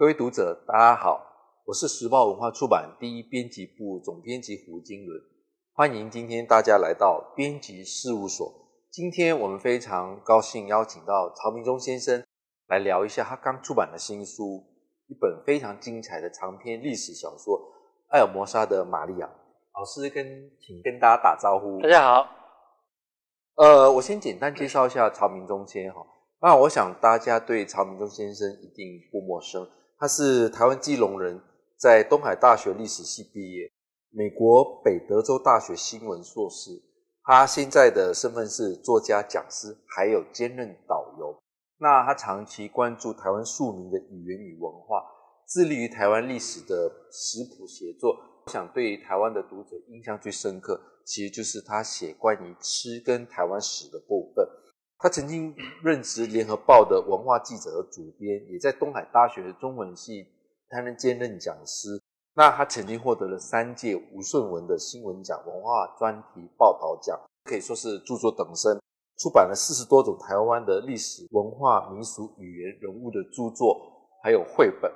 各位读者，大家好，我是时报文化出版第一编辑部总编辑胡金伦，欢迎今天大家来到编辑事务所。今天我们非常高兴邀请到曹明忠先生来聊一下他刚出版的新书，一本非常精彩的长篇历史小说《艾尔摩沙的玛利亚》。老师跟请跟大家打招呼。大家好。呃，我先简单介绍一下曹明忠先生哈。那我想大家对曹明忠先生一定不陌生。他是台湾基隆人，在东海大学历史系毕业，美国北德州大学新闻硕士。他现在的身份是作家、讲师，还有兼任导游。那他长期关注台湾庶民的语言与文化，致力于台湾历史的食谱写作。我想对台湾的读者印象最深刻，其实就是他写关于吃跟台湾史的部分。他曾经任职《联合报》的文化记者和主编，也在东海大学中文系担任兼任讲师。那他曾经获得了三届吴顺文的新闻奖、文化专题报道奖，可以说是著作等身，出版了四十多种台湾的历史文化、民俗、语言、人物的著作，还有绘本。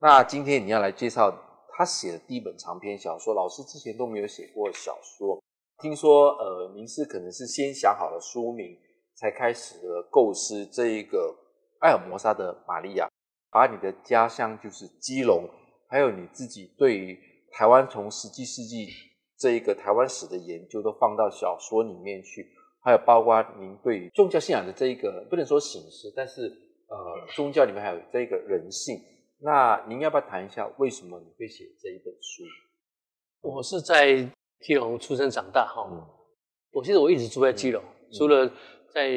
那今天你要来介绍他写的第一本长篇小说，老师之前都没有写过小说。听说，呃，您是可能是先想好了书名。才开始了构思这一个艾尔摩沙的玛利亚，把你的家乡就是基隆，还有你自己对于台湾从十七世纪这一个台湾史的研究都放到小说里面去，还有包括您对于宗教信仰的这一个不能说形式，但是呃宗教里面还有这一个人性，那您要不要谈一下为什么你会写这一本书？我是在基隆出生长大哈，嗯、我记得我一直住在基隆，嗯、除了在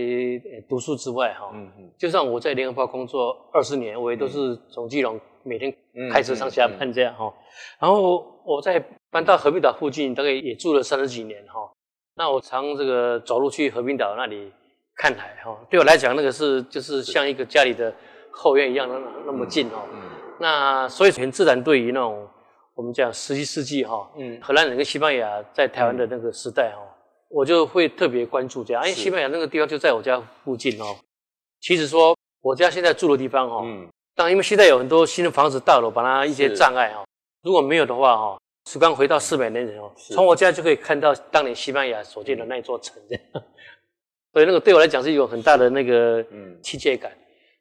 读书之外，哈，嗯嗯，就算我在联合报工作二十年，我也都是从基隆每天开车上下班这样哈。然后我在搬到和平岛附近，大概也住了三十几年哈。那我常这个走路去和平岛那里看海哈，对我来讲，那个是就是像一个家里的后院一样那那么近哈。嗯，那所以很自然，对于那种我们讲十七世纪哈，嗯，荷兰人跟西班牙在台湾的那个时代哈。我就会特别关注这样，因为西班牙那个地方就在我家附近哦。其实说我家现在住的地方哈，嗯，但因为现在有很多新的房子大楼，把它一些障碍哈，如果没有的话哈，时光回到四百年前哦，从我家就可以看到当年西班牙所建的那座城这样，所以那个对我来讲是有很大的那个亲切感。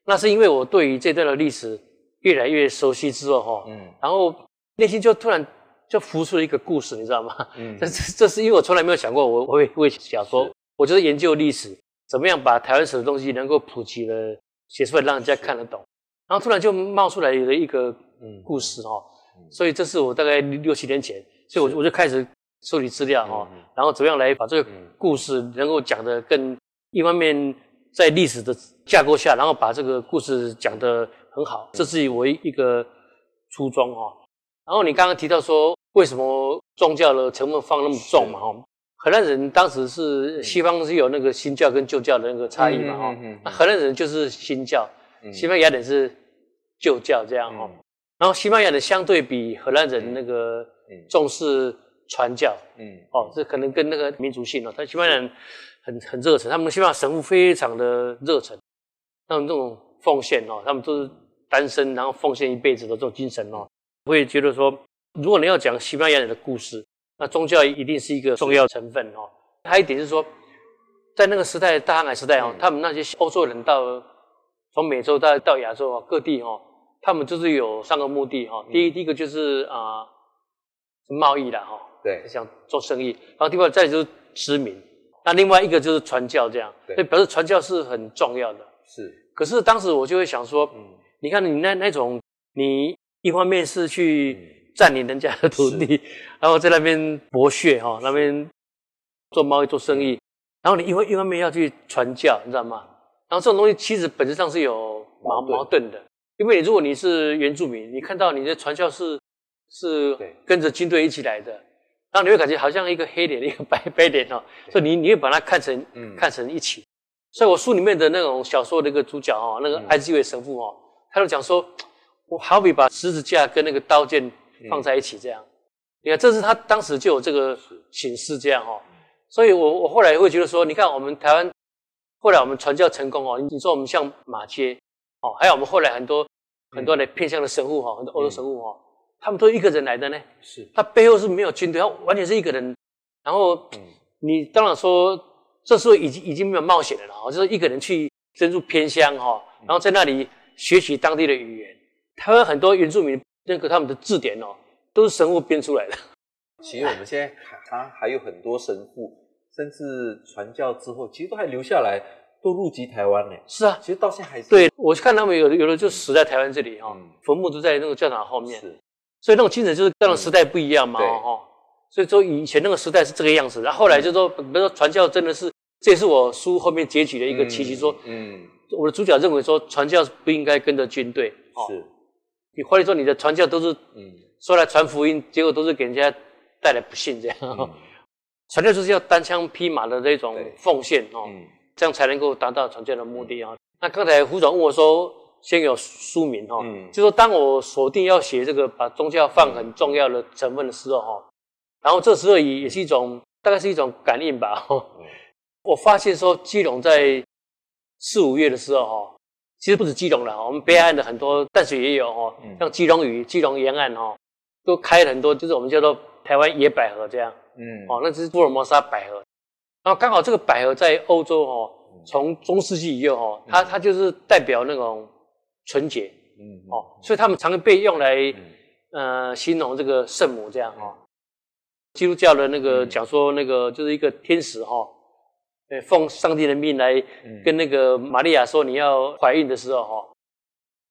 那是因为我对于这段的历史越来越熟悉之后哈，嗯，然后内心就突然。就浮出了一个故事，你知道吗？嗯，这这是因为我从来没有想过我，我会会小说，我就是研究历史，怎么样把台湾史的东西能够普及的写出来，让人家看得懂。然后突然就冒出来了一个故事哈，嗯、所以这是我大概六七年前，所以我我就开始收集资料哈，是然后怎么样来把这个故事能够讲得更一方面在历史的架构下，然后把这个故事讲得很好，这是我一个初衷哈。然后你刚刚提到说，为什么宗教的成分放那么重嘛？哈，荷兰人当时是西方是有那个新教跟旧教的那个差异嘛？哈、嗯，那荷兰人就是新教，嗯、西班牙人是旧教这样哈。嗯、然后西班牙人相对比荷兰人那个重视传教，嗯，哦，这可能跟那个民族性哦，他西班牙人很很热忱，他们西班牙神父非常的热忱，他们这种奉献哦，他们都是单身然后奉献一辈子的这种精神哦。会觉得说，如果你要讲西班牙人的故事，那宗教一定是一个重要成分哦。还有一点是说，在那个时代，大航海时代哦，他们那些欧洲人到从美洲到到亚洲各地哦，他们就是有三个目的哈。第一，第一个就是啊，贸易啦哈，对，想做生意。然后第二，再就是殖民。那另外一个就是传教这样，所以表示传教是很重要的。是。可是当时我就会想说，嗯，你看你那那种你。一方面是去占领人家的土地，然后在那边剥削哈，那边做贸易做生意，然后你一方一方面要去传教，你知道吗？然后这种东西其实本质上是有矛矛盾。的，因为如果你是原住民，你看到你的传教是是跟着军队一起来的，然后你会感觉好像一个黑脸一个白白脸哦，所以你你会把它看成看成一起。所以我书里面的那种小说的一个主角哦，那个艾滋韦神父哦，他就讲说。我好比把十字架跟那个刀剑放在一起这样，你看，这是他当时就有这个形式这样哦，所以我我后来会觉得说，你看我们台湾后来我们传教成功哦，你说我们像马街哦，还有我们后来很多很多的偏向的神父哈，很多欧洲神父哈，他们都一个人来的呢。是，他背后是没有军队，他完全是一个人。然后，你当然说，这时候已经已经没有冒险的了哈，就是一个人去深入偏乡哈，然后在那里学习当地的语言。台湾很多原住民那个他们的字典哦，都是神父编出来的。其实我们现在还还有很多神父，甚至传教之后，其实都还留下来。都入籍台湾呢？是啊，其实到现在还是。对，我看他们有的有的就死在台湾这里哈，坟墓都在那个教堂后面。是，所以那种精神就是跟那种时代不一样嘛哈。所以说以前那个时代是这个样子，然后后来就说，比如说传教真的是，这也是我书后面截取的一个契机，说，嗯，我的主角认为说传教是不应该跟着军队。是，你或者说你的传教都是，嗯，说来传福音，结果都是给人家带来不幸这样。传教就是要单枪匹马的那种奉献哦。这样才能够达到传教的目的啊！那刚才胡总问我说，先有书名哈，嗯，就说当我锁定要写这个，把宗教放很重要的成分的时候哈，然后这时候也也是一种，大概是一种感应吧。我发现说，基隆在四五月的时候哈，其实不止基隆了，我们北岸的很多淡水也有哈，像基隆屿、基隆沿岸哈，都开了很多，就是我们叫做台湾野百合这样，嗯，哦，那是福尔摩沙百合。然后刚好这个百合在欧洲哦，从中世纪以后哦，它它就是代表那种纯洁，嗯哦，所以他们常常被用来呃形容这个圣母这样。哦。基督教的那个讲说那个就是一个天使哈，奉上帝的命来跟那个玛利亚说，你要怀孕的时候哈，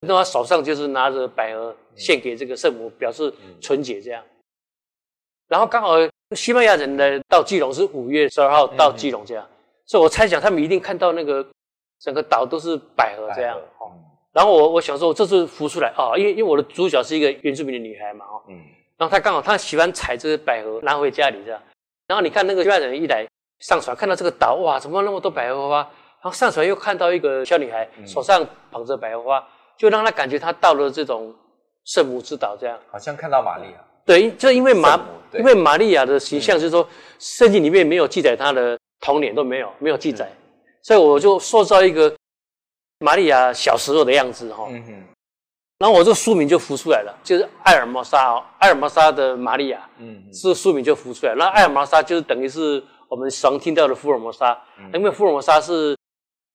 那他手上就是拿着百合献给这个圣母，表示纯洁这样。然后刚好。西班牙人呢，到基隆是五月十二号到基隆这样，嗯、所以我猜想他们一定看到那个整个岛都是百合这样。哦，然后我我想说，这次浮出来啊，因为因为我的主角是一个原住民的女孩嘛，哦，嗯，然后她刚好她喜欢采这个百合拿回家里这样，然后你看那个西班牙人一来上船看到这个岛，哇，怎么那么多百合花？然后上船又看到一个小女孩手上捧着百合花，就让她感觉她到了这种圣母之岛这样，好像看到玛利亚。对，就因为玛，因为玛利亚的形象就是说，圣经里面没有记载她的童年都没有，没有记载，所以我就塑造一个玛利亚小时候的样子哈。嗯哼。然后我这个书名就浮出来了，就是艾尔摩沙哦，艾尔摩沙的玛利亚。嗯。这个书名就浮出来，那艾尔摩沙就是等于是我们常听到的福尔摩沙，因为福尔摩沙是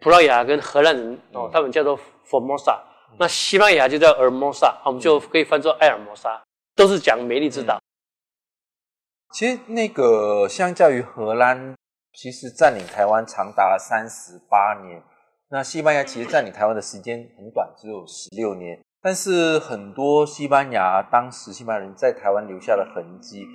葡萄牙跟荷兰人哦，他们叫做 Formosa，那西班牙就叫尔摩沙，我们就可以翻作埃尔摩沙。都是讲美丽之岛。其实那个相较于荷兰，其实占领台湾长达了三十八年。那西班牙其实占领台湾的时间很短，只有十六年。但是很多西班牙当时西班牙人在台湾留下的痕迹，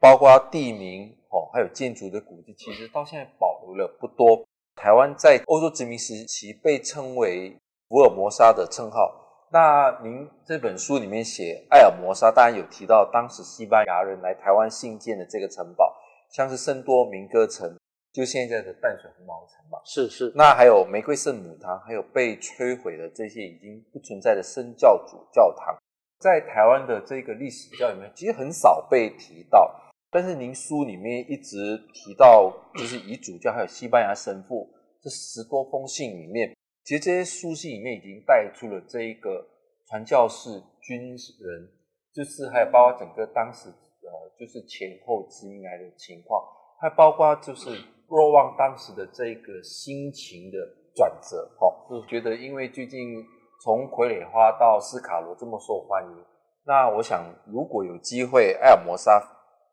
包括地名哦，还有建筑的古迹，其实到现在保留了不多。台湾在欧洲殖民时期被称为福尔摩沙的称号。那您这本书里面写艾尔摩沙，当然有提到当时西班牙人来台湾兴建的这个城堡，像是圣多明哥城，就现在的淡水红毛城堡。是是。那还有玫瑰圣母堂，还有被摧毁的这些已经不存在的圣教主教堂，在台湾的这个历史教里面，其实很少被提到。但是您书里面一直提到，就是以主教还有西班牙神父这十多封信里面。其实这些书信里面已经带出了这一个传教士、军人，就是还有包括整个当时呃，就是前后殖民来的情况，还包括就是若望当时的这个心情的转折。哈、哦，嗯，觉得因为最近从傀儡花到斯卡罗这么受欢迎，那我想如果有机会艾尔摩沙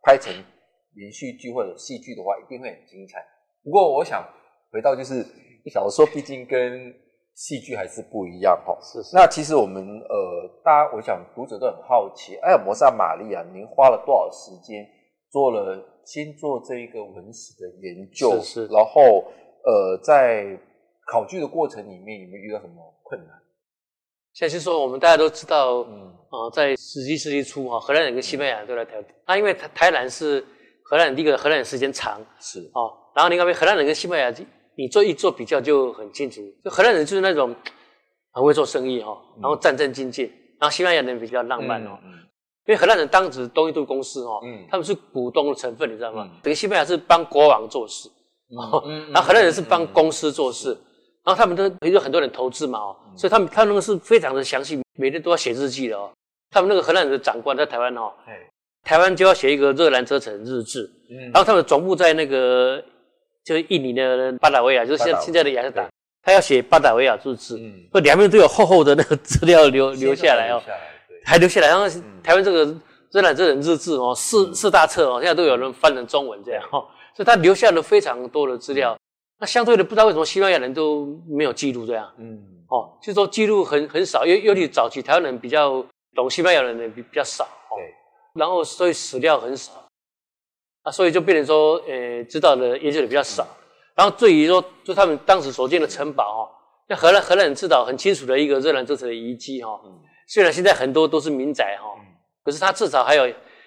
拍成连续剧或者戏剧的话，一定会很精彩。不过我想回到就是小说，毕竟跟戏剧还是不一样哈，是是。那其实我们呃，大家我想读者都很好奇，艾尔摩萨玛利亚，您花了多少时间做了先做这一个文史的研究，是是。然后呃，在考据的过程里面，有没有遇到什么困难？先是说，我们大家都知道，嗯。啊，在十七世纪初哈，荷兰人跟西班牙人都来台湾，那、嗯、因为台台南是荷兰人，第一个荷兰人时间长，是。哦，然后另外一边荷兰人跟西班牙你做一做比较就很清楚，就荷兰人就是那种很会做生意哈，然后战战兢兢，然后西班牙人比较浪漫哦，因为荷兰人当时东印度公司哈，他们是股东的成分，你知道吗？等于西班牙是帮国王做事，然后荷兰人是帮公司做事，然后他们都有很多人投资嘛哦，所以他们他们那个是非常的详细，每天都要写日记的哦。他们那个荷兰人的长官在台湾哦，台湾就要写一个热兰遮城日志，然后他们总部在那个就是印尼的巴达维亚，就是现现在的雅加达，他要写巴达维亚日志，嗯，两边都有厚厚的那个资料留留下来哦，还留下来，然后台湾这个热兰遮城日志哦，四四大册哦，现在都有人翻成中文这样哦，所以他留下了非常多的资料。那相对的，不知道为什么西班牙人都没有记录这样，嗯，哦，就是说记录很很少，尤尤其早期台湾人比较懂西班牙人的比比较少，对，然后所以史料很少，啊，所以就变成说，呃，知道的研究的比较少，然后对于说，就他们当时所建的城堡哦，那荷兰荷兰人知道很清楚的一个热兰遮城的遗迹哈，虽然现在很多都是民宅哈，可是它至少还有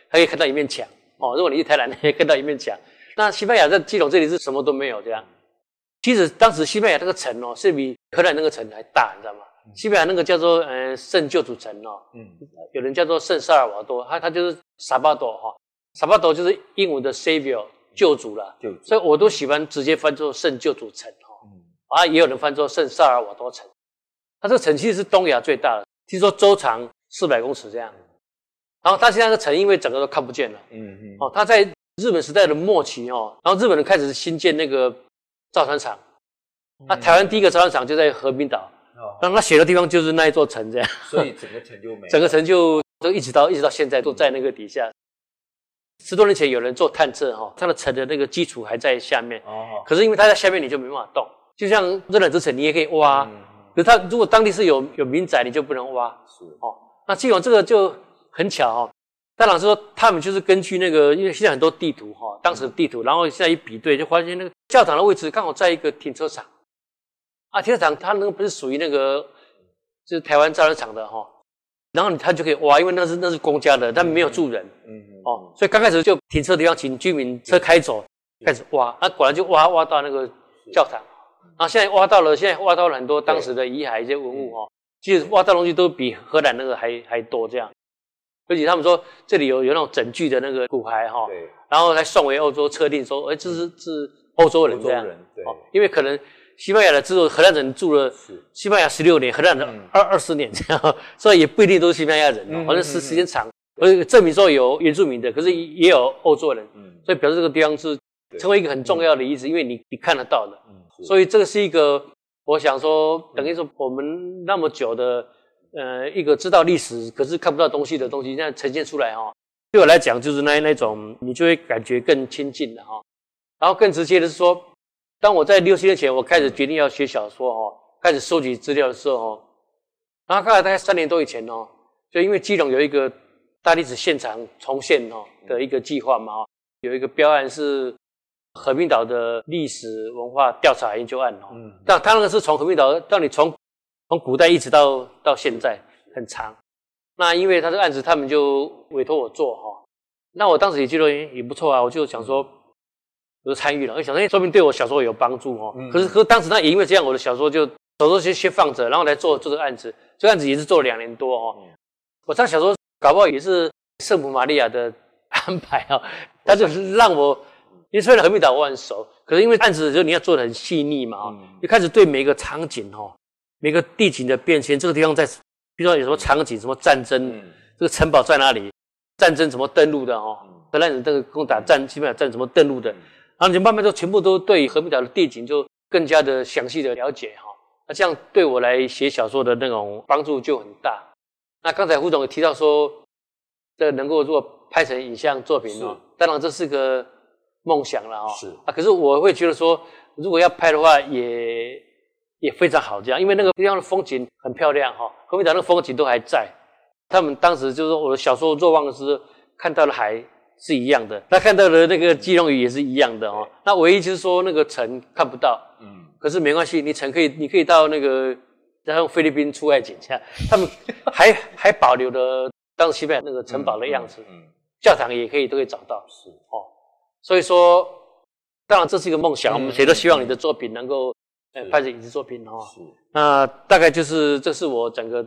还可以看到一面墙哦，如果你去台南可以看到一面墙，那西班牙在基隆这里是什么都没有这样。其实当时西班牙那个城哦，是比荷兰那个城还大，你知道吗？西班牙那个叫做呃圣救主城哦，嗯，有人叫做圣萨尔瓦多，他他就是萨巴多哈，萨巴多就是英文的 Savior 救主啦，救主，所以我都喜欢直接翻作圣救主城哈，啊，也有人翻作圣萨尔瓦多城，它这个城其实是东亚最大的，听说周长四百公尺这样，然后它现在的城因为整个都看不见了，嗯。嗯，哦，它在日本时代的末期哦，然后日本人开始新建那个。造船厂，那台湾第一个造船厂就在和平岛，那他写的地方就是那一座城这样，所以整个城就没，整个城就都一直到一直到现在都在那个底下。十多年前有人做探测哈，它的城的那个基础还在下面，哦，可是因为它在下面你就没办法动，就像热冷之城你也可以挖，可是它如果当地是有有民宅你就不能挖，是。哦，那基隆这个就很巧哈。戴老师说，他们就是根据那个，因为现在很多地图哈，当时的地图，然后现在一比对，就发现那个教堂的位置刚好在一个停车场。啊，停车场它那个不是属于那个，就是台湾造船厂的哈，然后他就可以挖，因为那是那是公家的，但没有住人，嗯嗯，哦，所以刚开始就停车的地方请居民车开走，开始挖，那果然就挖挖到那个教堂，然后现在挖到了，现在挖到了很多当时的遗骸一些文物哈，其实挖到东西都比荷兰那个还还多这样。而且他们说这里有有那种整具的那个骨骸哈，对，然后还送回欧洲测定说，哎，这是是欧洲人这样，对，因为可能西班牙的住荷兰人住了西班牙十六年，荷兰人二二十年这样，所以也不一定都是西班牙人，好像是时间长，而且证明说有原住民的，可是也有欧洲人，所以表示这个地方是成为一个很重要的遗址，因为你你看得到的，所以这个是一个，我想说等于说我们那么久的。呃，一个知道历史可是看不到东西的东西，现在呈现出来哈，对我来讲就是那那种，你就会感觉更亲近了哈。然后更直接的是说，当我在六七年前我开始决定要写小说哈，开始收集资料的时候，然后大概大概三年多以前哦，就因为基隆有一个大历史现场重现哦的一个计划嘛，有一个标案是和平岛的历史文化调查研究案哦，嗯，但他那个是从和平岛到你从。从古代一直到到现在很长，那因为他这个案子，他们就委托我做哈。那我当时也觉得也不错啊，我就想说，我就参与了，我想说，说明对我小说有帮助哦。可是可是当时那也因为这样，我的小说就小说先先放着，然后来做做这个案子。这个案子也是做了两年多哦。我这小说搞不好也是圣母玛利亚的安排啊，他就是让我，因为虽然和平岛我很熟，可是因为案子就你要做的很细腻嘛，一开始对每一个场景哈。每个地景的变迁，这个地方在，比如说有什么场景，什么战争，嗯、这个城堡在哪里？战争怎么登陆的？哦，荷兰人这个攻打战，基本上战怎么登陆的？然后你慢慢就全部都对和平岛的地景就更加的详细的了解，哈。那这样对我来写小说的那种帮助就很大。那刚才胡总也提到说，这能够如果拍成影像作品哦，当然这是个梦想了，哦。是啊，可是我会觉得说，如果要拍的话，也。也非常好，这样，因为那个地方的风景很漂亮哈，和平岛那个风景都还在。他们当时就是说，我的小说《若望》的时候看到的海是一样的，那看到的那个基隆屿也是一样的哦。那唯一就是说那个城看不到，嗯，可是没关系，你城可以，你可以到那个然后菲律宾出外景下，他们还 还保留了当时西班牙那个城堡的样子，嗯，教堂也可以都可以找到，是哦。所以说，当然这是一个梦想，我们谁都希望你的作品能够。呃，拍成影视作品哈，是那大概就是这是我整个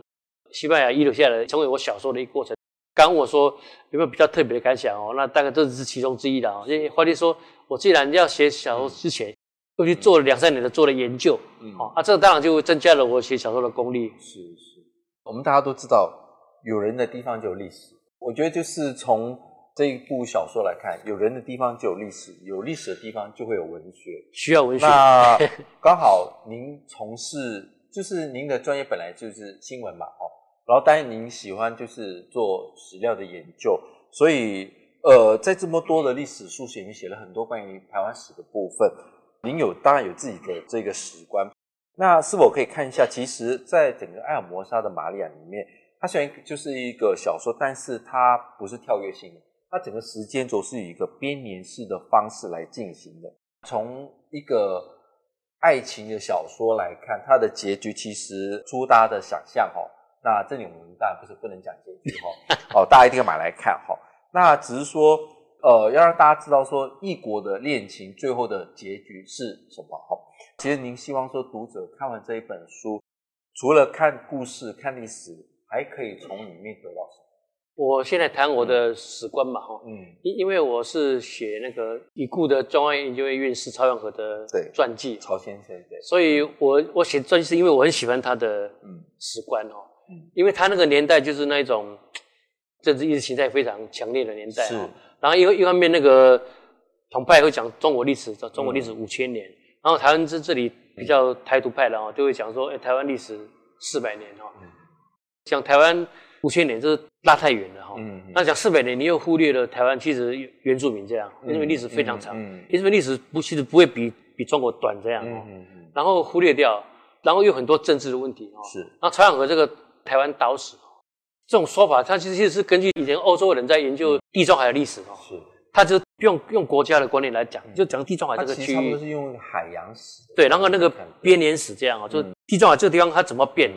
西班牙遗留下来成为我小说的一个过程。刚刚我说有没有比较特别的感想哦？那大概这只是其中之一的啊。因为华弟说，我既然要写小说之前，又去做了两三年的做了研究，嗯，哦，啊，这当然就增加了我写小说的功力。是是，我们大家都知道，有人的地方就有历史。我觉得就是从这一部小说来看，有人的地方就有历史，有历史的地方就会有文学，需要文学。那 刚好您从事，就是您的专业本来就是新闻嘛，哦，然后当然您喜欢就是做史料的研究，所以呃，在这么多的历史书写，你写了很多关于台湾史的部分。您有当然有自己的这个史观，那是否可以看一下？其实，在整个艾尔摩沙的玛利亚里面，它虽然就是一个小说，但是它不是跳跃性的，它整个时间轴是以一个编年式的方式来进行的。从一个爱情的小说来看，它的结局其实出大家的想象哈。那这里我们当然不是不能讲结局哈，哦，大家一定要买来看哈。那只是说。呃，要让大家知道说异国的恋情最后的结局是什么？哈，其实您希望说读者看完这一本书，除了看故事、看历史，还可以从里面得到什么？我现在谈我的史观嘛，哈，嗯，因因为我是写那个已故的中央研究院院士曹永和的传记，曹先生对，所以我我写传记是因为我很喜欢他的史观哦，嗯，因为他那个年代就是那一种政治意识形态非常强烈的年代，是。然后一一方面，那个统派会讲中国历史，叫中国历史五千年。嗯、然后台湾这这里比较台独派的哦，就会讲说，哎，台湾历史四百年哈。讲台湾五千年，这是拉太远了哈。嗯。那讲四百年，你又忽略了台湾其实原住民这样，因为历史非常长，因为历史不其实不会比比中国短这样哦。嗯嗯。然后忽略掉，然后有很多政治的问题哦。是。然后曹仰和这个台湾岛史。这种说法，它其实是根据以前欧洲人在研究地中海的历史哦，是，他就用用国家的观念来讲，就讲地中海这个区域，其实他们都是用海洋史，对，然后那个编年史这样哦，就地中海这个地方它怎么变，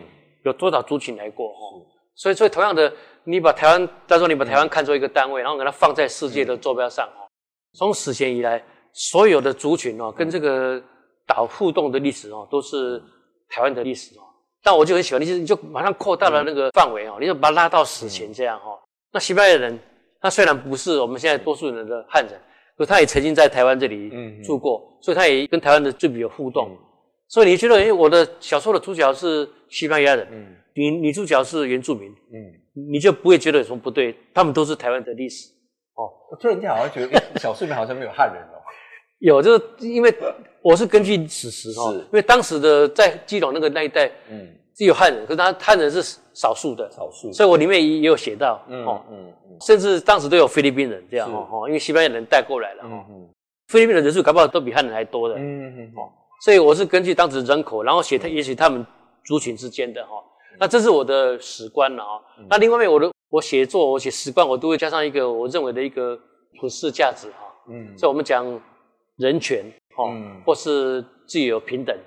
有多少族群来过哦，所以所以同样的，你把台湾，假如说你把台湾看作一个单位，然后给它放在世界的坐标上哦，从史前以来所有的族群哦，跟这个岛互动的历史哦，都是台湾的历史哦。但我就很喜欢，你就你就马上扩大了那个范围哦，你就把它拉到史前这样哈。嗯、那西班牙人，他虽然不是我们现在多数人的汉人，可他也曾经在台湾这里住过，所以他也跟台湾的居民有互动。嗯、所以你觉得，哎，我的小说的主角是西班牙人，嗯，女女主角是原住民，嗯，你就不会觉得有什么不对，他们都是台湾的历史。哦，我突然间好像觉得小说里面好像没有汉人哦。有，就是因为我是根据史实哈，是。因为当时的在基隆那个那一带，嗯，是有汉人，可是他汉人是少数的，少数，所以我里面也有写到，嗯嗯嗯，甚至当时都有菲律宾人这样哈，是因为西班牙人带过来了，嗯嗯，菲律宾的人数搞不好都比汉人还多的，嗯嗯嗯，所以我是根据当时人口，然后写他，也许他们族群之间的哈，那这是我的史观了哈，那另外面我的我写作我写史观，我都会加上一个我认为的一个普世价值哈，嗯，所以我们讲。人权，哦，或是自由平等，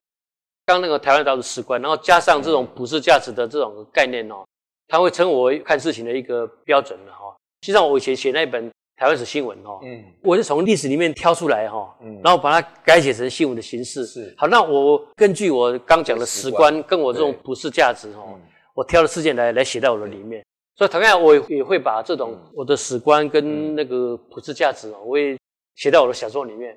刚那个台湾岛的史观，然后加上这种普世价值的这种概念哦，它会成为我看事情的一个标准了哈。实际上我以前写那本台湾史新闻哦，嗯，我是从历史里面挑出来哈，嗯，然后把它改写成新闻的形式，是。好。那我根据我刚讲的史观。跟我这种普世价值哦，我挑了事件来来写在我的里面。所以同样我也会把这种我的史观跟那个普世价值哦，我也写在我的小说里面。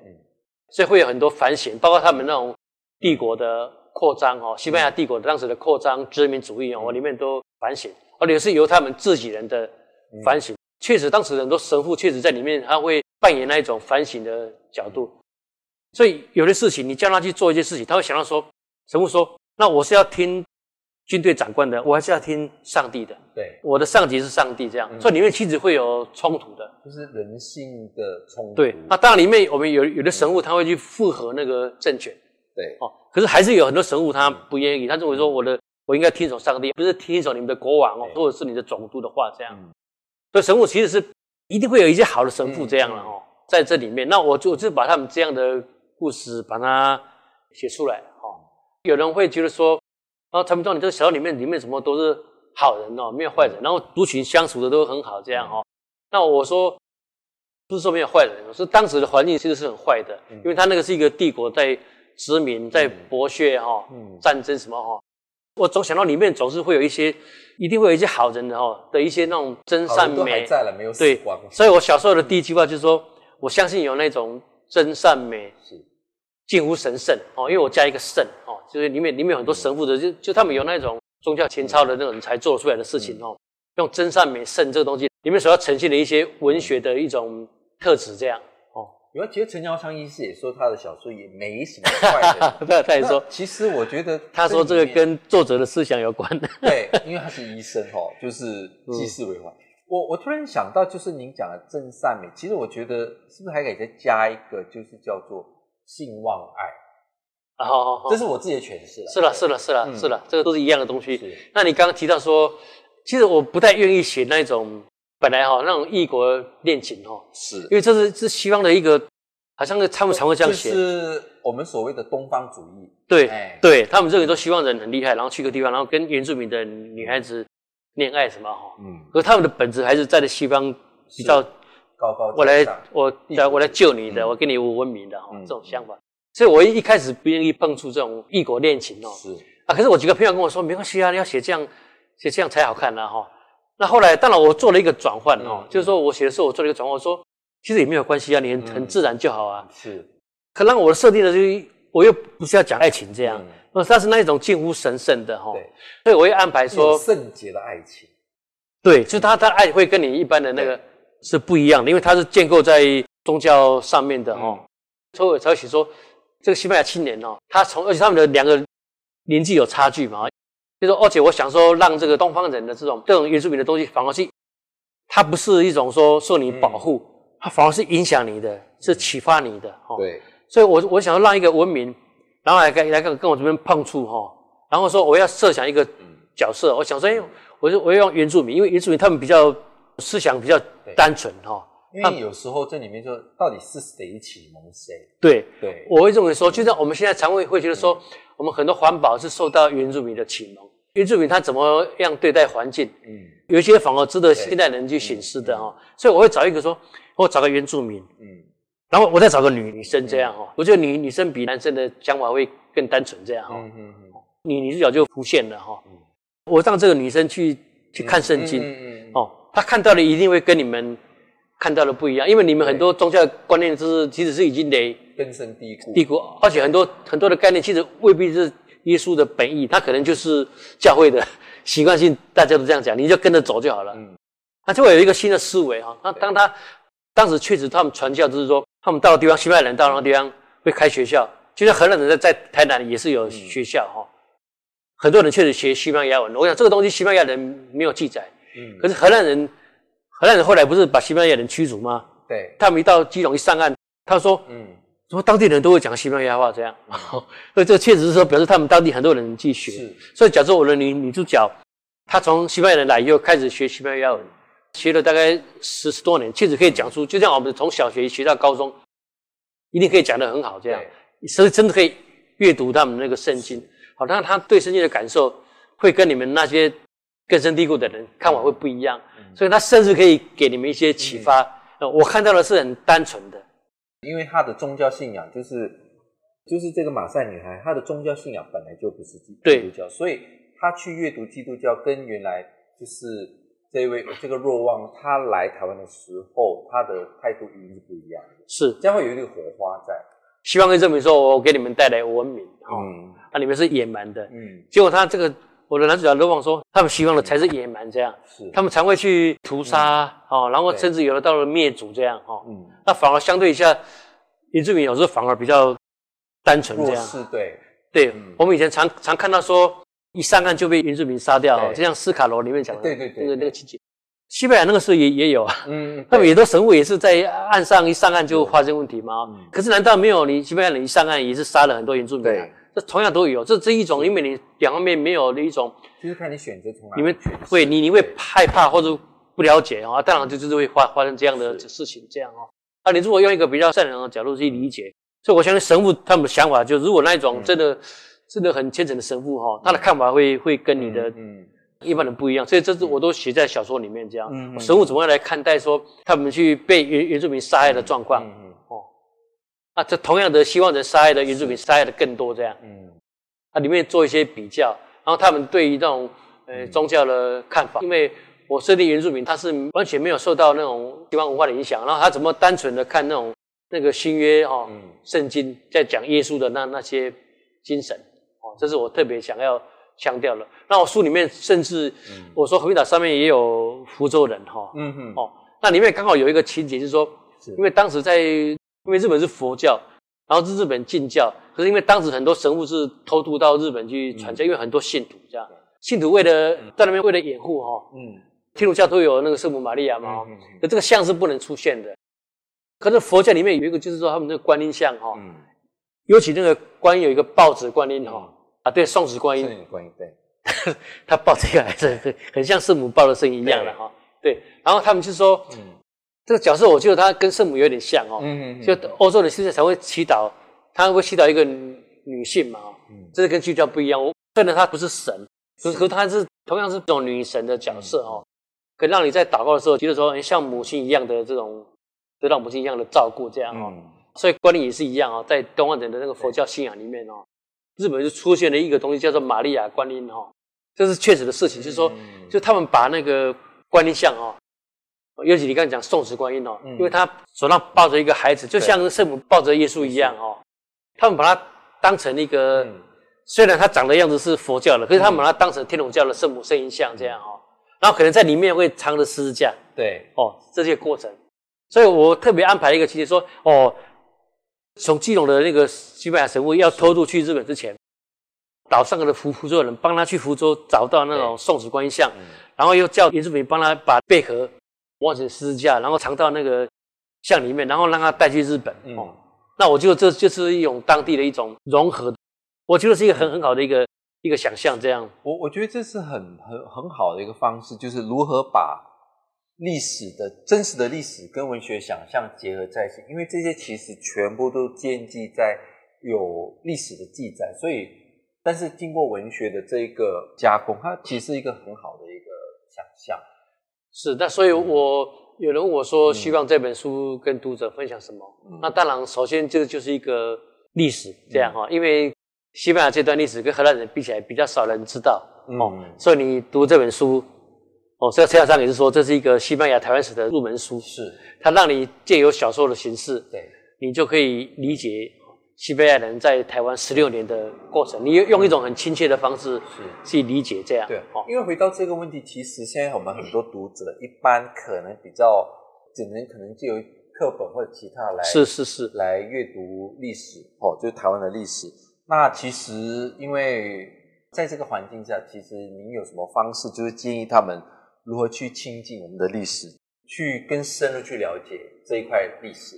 所以会有很多反省，包括他们那种帝国的扩张哦，西班牙帝国当时的扩张殖民主义哦，我里面都反省，而且是由他们自己人的反省。确实，当时很多神父确实在里面，他会扮演那一种反省的角度。所以有的事情，你叫他去做一些事情，他会想到说，神父说，那我是要听军队长官的，我还是要听上帝的？对，我的上级是上帝，这样，所以里面其实会有冲突的，就是人性的冲突。对，那当然里面我们有有的神父他会去附和那个政权，对，哦，可是还是有很多神父他不愿意，他认为说我的我应该听从上帝，不是听从你们的国王哦，或者是你的总督的话这样。所以神父其实是一定会有一些好的神父这样了哦，在这里面，那我就就把他们这样的故事把它写出来哦。有人会觉得说。然后他们说：“你这个小说里面里面什么都是好人哦，没有坏人。然后族群相处的都很好，这样哦。那我说不是说没有坏人，是当时的环境其实是很坏的，因为他那个是一个帝国在殖民、在剥削哈、战争什么哈。我总想到里面总是会有一些，一定会有一些好人的哈的一些那种真善美。在了，没有死光。对，所以我小时候的第一句话就是说，我相信有那种真善美。是。近乎神圣哦，因为我加一个圣哦，就是里面里面有很多神父的，就就他们有那种宗教情操的那种才做出来的事情哦，用真善美圣这个东西里面所要呈现的一些文学的一种特质这样。因为其实陈乔昌医师也说他的小说也没什么坏的，对，他也说，其实我觉得他说这个跟作者的思想有关的，对，因为他是医生哈，就是济世为怀。嗯、我我突然想到，就是您讲的真善美，其实我觉得是不是还可以再加一个，就是叫做性望爱，好好好，这是我自己的诠释了。是了，是了，是了，嗯、是了，这个都是一样的东西。那你刚刚提到说，其实我不太愿意写那种。本来哈那种异国恋情哈，是因为这是是西方的一个，好像他们常会这样写，是我们所谓的东方主义。对，欸、对他们认为说西方人很厉害，然后去个地方，然后跟原住民的女孩子恋爱什么哈，嗯，可是他们的本质还是在的西方比较高高。我来，我来，我来救你的，嗯、我给你文明的哈，这种想法。所以我一一开始不愿意碰触这种异国恋情哦。是啊，可是我几个朋友跟我说，没关系啊，你要写这样，写这样才好看呢哈。那后来，当然我做了一个转换哦，就是说我写的时候，我做了一个转换，我说其实也没有关系啊，你很很自然就好啊。是，可让我的设定的就是，我又不是要讲爱情这样，那它是那一种近乎神圣的哈。对，所以我会安排说圣洁的爱情。对，就是他他的爱会跟你一般的那个是不一样的，因为它是建构在宗教上面的哈。所以我才会写说，这个西班牙青年哦，他从而且他们的两个年纪有差距嘛。就说，而且我想说，让这个东方人的这种这种原住民的东西，反而是它不是一种说受你保护，它反而是影响你的，是启发你的。对，所以我我想要让一个文明，然后来跟来跟跟我这边碰触哈，然后说我要设想一个角色，我想说，哎，我就我要用原住民，因为原住民他们比较思想比较单纯哈。因为有时候这里面就到底是谁启蒙谁？对。对，我会认为说，就像我们现在常会会觉得说，我们很多环保是受到原住民的启蒙。原住民他怎么样对待环境？嗯，有一些反而值得现代人去省思的哈。所以我会找一个说，我找个原住民，嗯，然后我再找个女女生这样哈。我觉得女女生比男生的想法会更单纯这样哈。嗯嗯嗯。女女主角就浮现了哈。我让这个女生去去看圣经，哦，她看到的一定会跟你们看到的不一样，因为你们很多宗教观念就是其实是已经得根深蒂固，蒂固，而且很多很多的概念其实未必是。耶稣的本意，他可能就是教会的 习惯性，大家都这样讲，你就跟着走就好了。嗯，他就会有一个新的思维哈。那当他当时确实他们传教，就是说他们到了地方，西班牙人到那个地方会开学校，就像荷兰人在在台南也是有学校哈。很多人确实学西班牙文，我想这个东西西班牙人没有记载。嗯，可是荷兰人，荷兰人后来不是把西班牙人驱逐吗？对，他们一到基隆一上岸，他说，嗯。说当地人都会讲西班牙话，这样，所以这确实是说表示他们当地很多人去学。是，所以假设我的女女主角，她从西班牙人来以后开始学西班牙文，学了大概十十多年，确实可以讲出，就像我们从小学学到高中，一定可以讲得很好，这样，所以真的可以阅读他们那个圣经。好，那他对圣经的感受会跟你们那些根深蒂固的人看法会不一样，所以他甚至可以给你们一些启发。我看到的是很单纯的。因为他的宗教信仰就是，就是这个马赛女孩，她的宗教信仰本来就不是基督教，所以她去阅读基督教，跟原来就是这位这个若望，他来台湾的时候，他的态度一定是不一样的，是。将会有一个火花在。希望可以证明说，我给你们带来文明，嗯，那你们是野蛮的，嗯，结果他这个我的男主角若望说，他们希望的才是野蛮，这样，是。他们常会去屠杀，哦、嗯，然后甚至有的到了灭族这样，哈，嗯。那反而相对一下，原住民有时候反而比较单纯这样。是，对，对，嗯、我们以前常常看到说，一上岸就被原住民杀掉，对。就像斯卡罗里面讲的，对对对，那个那个情节。西班牙那个时候也也有啊，嗯，他们也都神父也是在岸上一上岸就发生问题嘛。嗯、可是难道没有你西班牙人一上岸也是杀了很多原住民？对，这同样都有，这这一种，因为你两方面没有的一种，就是看你选择从哪。你们会你你会害怕或者不了解啊，当然就就是会发发生这样的事情这样哦。啊，你如果用一个比较善良的角度去理解，所以我相信神父他们的想法，就如果那一种真的、嗯、真的很虔诚的神父哈，他的看法会会跟你的一般人不一样，所以这是我都写在小说里面这样。嗯、神父怎么样来看待说他们去被原原住民杀害的状况？啊，这同样的希望人杀害的原住民杀害的更多这样。嗯，啊，里面做一些比较，然后他们对于这种呃宗教的看法，因为。我设定原住民，他是完全没有受到那种西方文化的影响，然后他怎么单纯的看那种那个新约哈圣经在讲耶稣的那那些精神哦，这是我特别想要强调的。那我书里面甚至我说和平岛上面也有福州人哈，嗯哼。哦，那里面刚好有一个情节，就是说，因为当时在因为日本是佛教，然后是日本禁教，可是因为当时很多神父是偷渡到日本去传教，因为很多信徒这样，信徒为了在那边为了掩护哈，嗯，天主教都有那个圣母玛利亚嘛，可这个像是不能出现的。可是佛教里面有一个，就是说他们那个观音像哈，嗯，尤其那个观音有一个抱着观音哈，啊，对，送子观音，观音对，他抱这个还是很很像圣母抱的声音一样的哈，对，然后他们就说，嗯，这个角色我觉得他跟圣母有点像哦，嗯嗯，就欧洲的现在才会祈祷，他会祈祷一个女性嘛，嗯，这是跟基督教不一样，我觉得他不是神，可是他是同样是这种女神的角色哦，可以让你在祷告的时候觉得说，像母亲一样的这种。得到母亲一样的照顾，这样哦，嗯、所以观念也是一样哦，在东方人的那个佛教信仰里面哦，日本就出现了一个东西叫做玛利亚观音哦，这是确实的事情，就是说，就他们把那个观音像哦，尤其你刚才讲送子观音哦，因为他手上抱着一个孩子，就像圣母抱着耶稣一样哦，他们把他当成一个，虽然他长的样子是佛教的，可是他们把他当成天主教的圣母圣婴像这样哦，然后可能在里面会藏着十字架，对。哦，这些过程。所以我特别安排一个情节，说哦，从基隆的那个西班牙神父要偷渡去日本之前，岛上的福福州人帮他去福州找到那种送子观音像，对然后又叫林志平帮他把贝壳挖成十字架，然后藏到那个像里面，然后让他带去日本。嗯、哦，那我觉得这就是一种当地的一种融合，我觉得是一个很很好的一个一个想象。这样，我我觉得这是很很很好的一个方式，就是如何把。历史的真实的历史跟文学想象结合在一起，因为这些其实全部都建基在有历史的记载，所以但是经过文学的这一个加工，它其实是一个很好的一个想象。是，那所以我有人问我说，希望这本书跟读者分享什么？嗯、那当然，首先这就是一个历史这样哈，嗯、因为西班牙这段历史跟荷兰人比起来比较少人知道哦，嗯、所以你读这本书。哦，所以陈小章也是说，这是一个西班牙台湾史的入门书，是。它让你借由小说的形式，对，你就可以理解西班牙人在台湾十六年的过程，你用一种很亲切的方式去理解这样。对，因为回到这个问题，其实现在我们很多读者一般可能比较只能可能借由课本或者其他来是是是来阅读历史哦，就是台湾的历史。那其实因为在这个环境下，其实您有什么方式，就是建议他们。如何去亲近我们的历史，去更深入去了解这一块历史？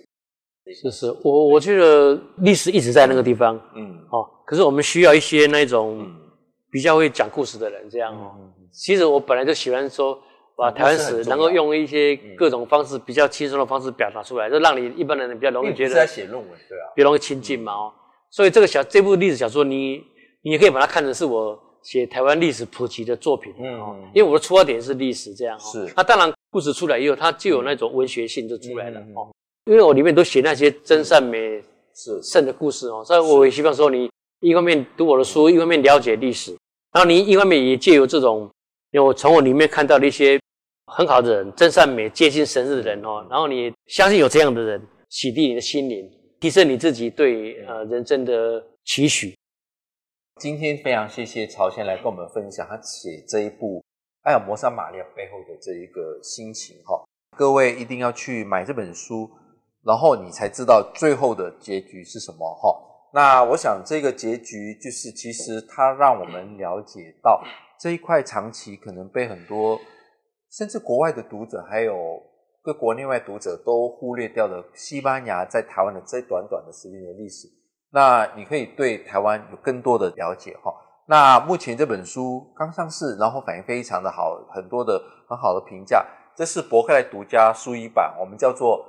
是是，我我觉得历史一直在那个地方，嗯，哦，可是我们需要一些那种比较会讲故事的人，这样哦。嗯、其实我本来就喜欢说，把台湾史能够用一些各种方式，比较轻松的方式表达出来，就让你一般的人比较容易觉得。在写论文，对啊，比较容易亲近嘛，哦。所以这个小这部历史小说，你你也可以把它看成是我。写台湾历史普及的作品，嗯，因为我的出发点是历史，这样哦是。那当然，故事出来以后，它就有那种文学性就出来了哦。因为我里面都写那些真善美是圣的故事哦，所以我也希望说，你一方面读我的书，一方面了解历史，然后你一方面也借由这种，因为我从我里面看到的一些很好的人，真善美、接近神的人哦，然后你相信有这样的人，洗涤你的心灵，提升你自己对呃人生的期许。今天非常谢谢朝先来跟我们分享他写这一部《爱尔摩沙玛利亚》背后的这一个心情哈。各位一定要去买这本书，然后你才知道最后的结局是什么哈。那我想这个结局就是，其实它让我们了解到这一块长期可能被很多甚至国外的读者还有各国内外读者都忽略掉的西班牙在台湾的这短短的十年的历史。那你可以对台湾有更多的了解哈。那目前这本书刚上市，然后反应非常的好，很多的很好的评价。这是博客来独家书一版，我们叫做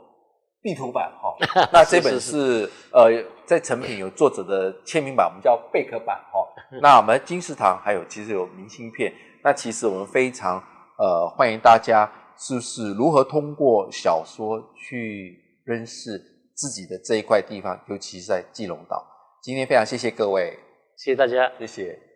壁图版哈。那这本是，呃在成品有作者的签名版，我们叫贝壳版哈。那我们金石堂还有其实有明信片。那其实我们非常呃欢迎大家，是不是如何通过小说去认识？自己的这一块地方，尤其是在基隆岛。今天非常谢谢各位，谢谢大家，谢谢。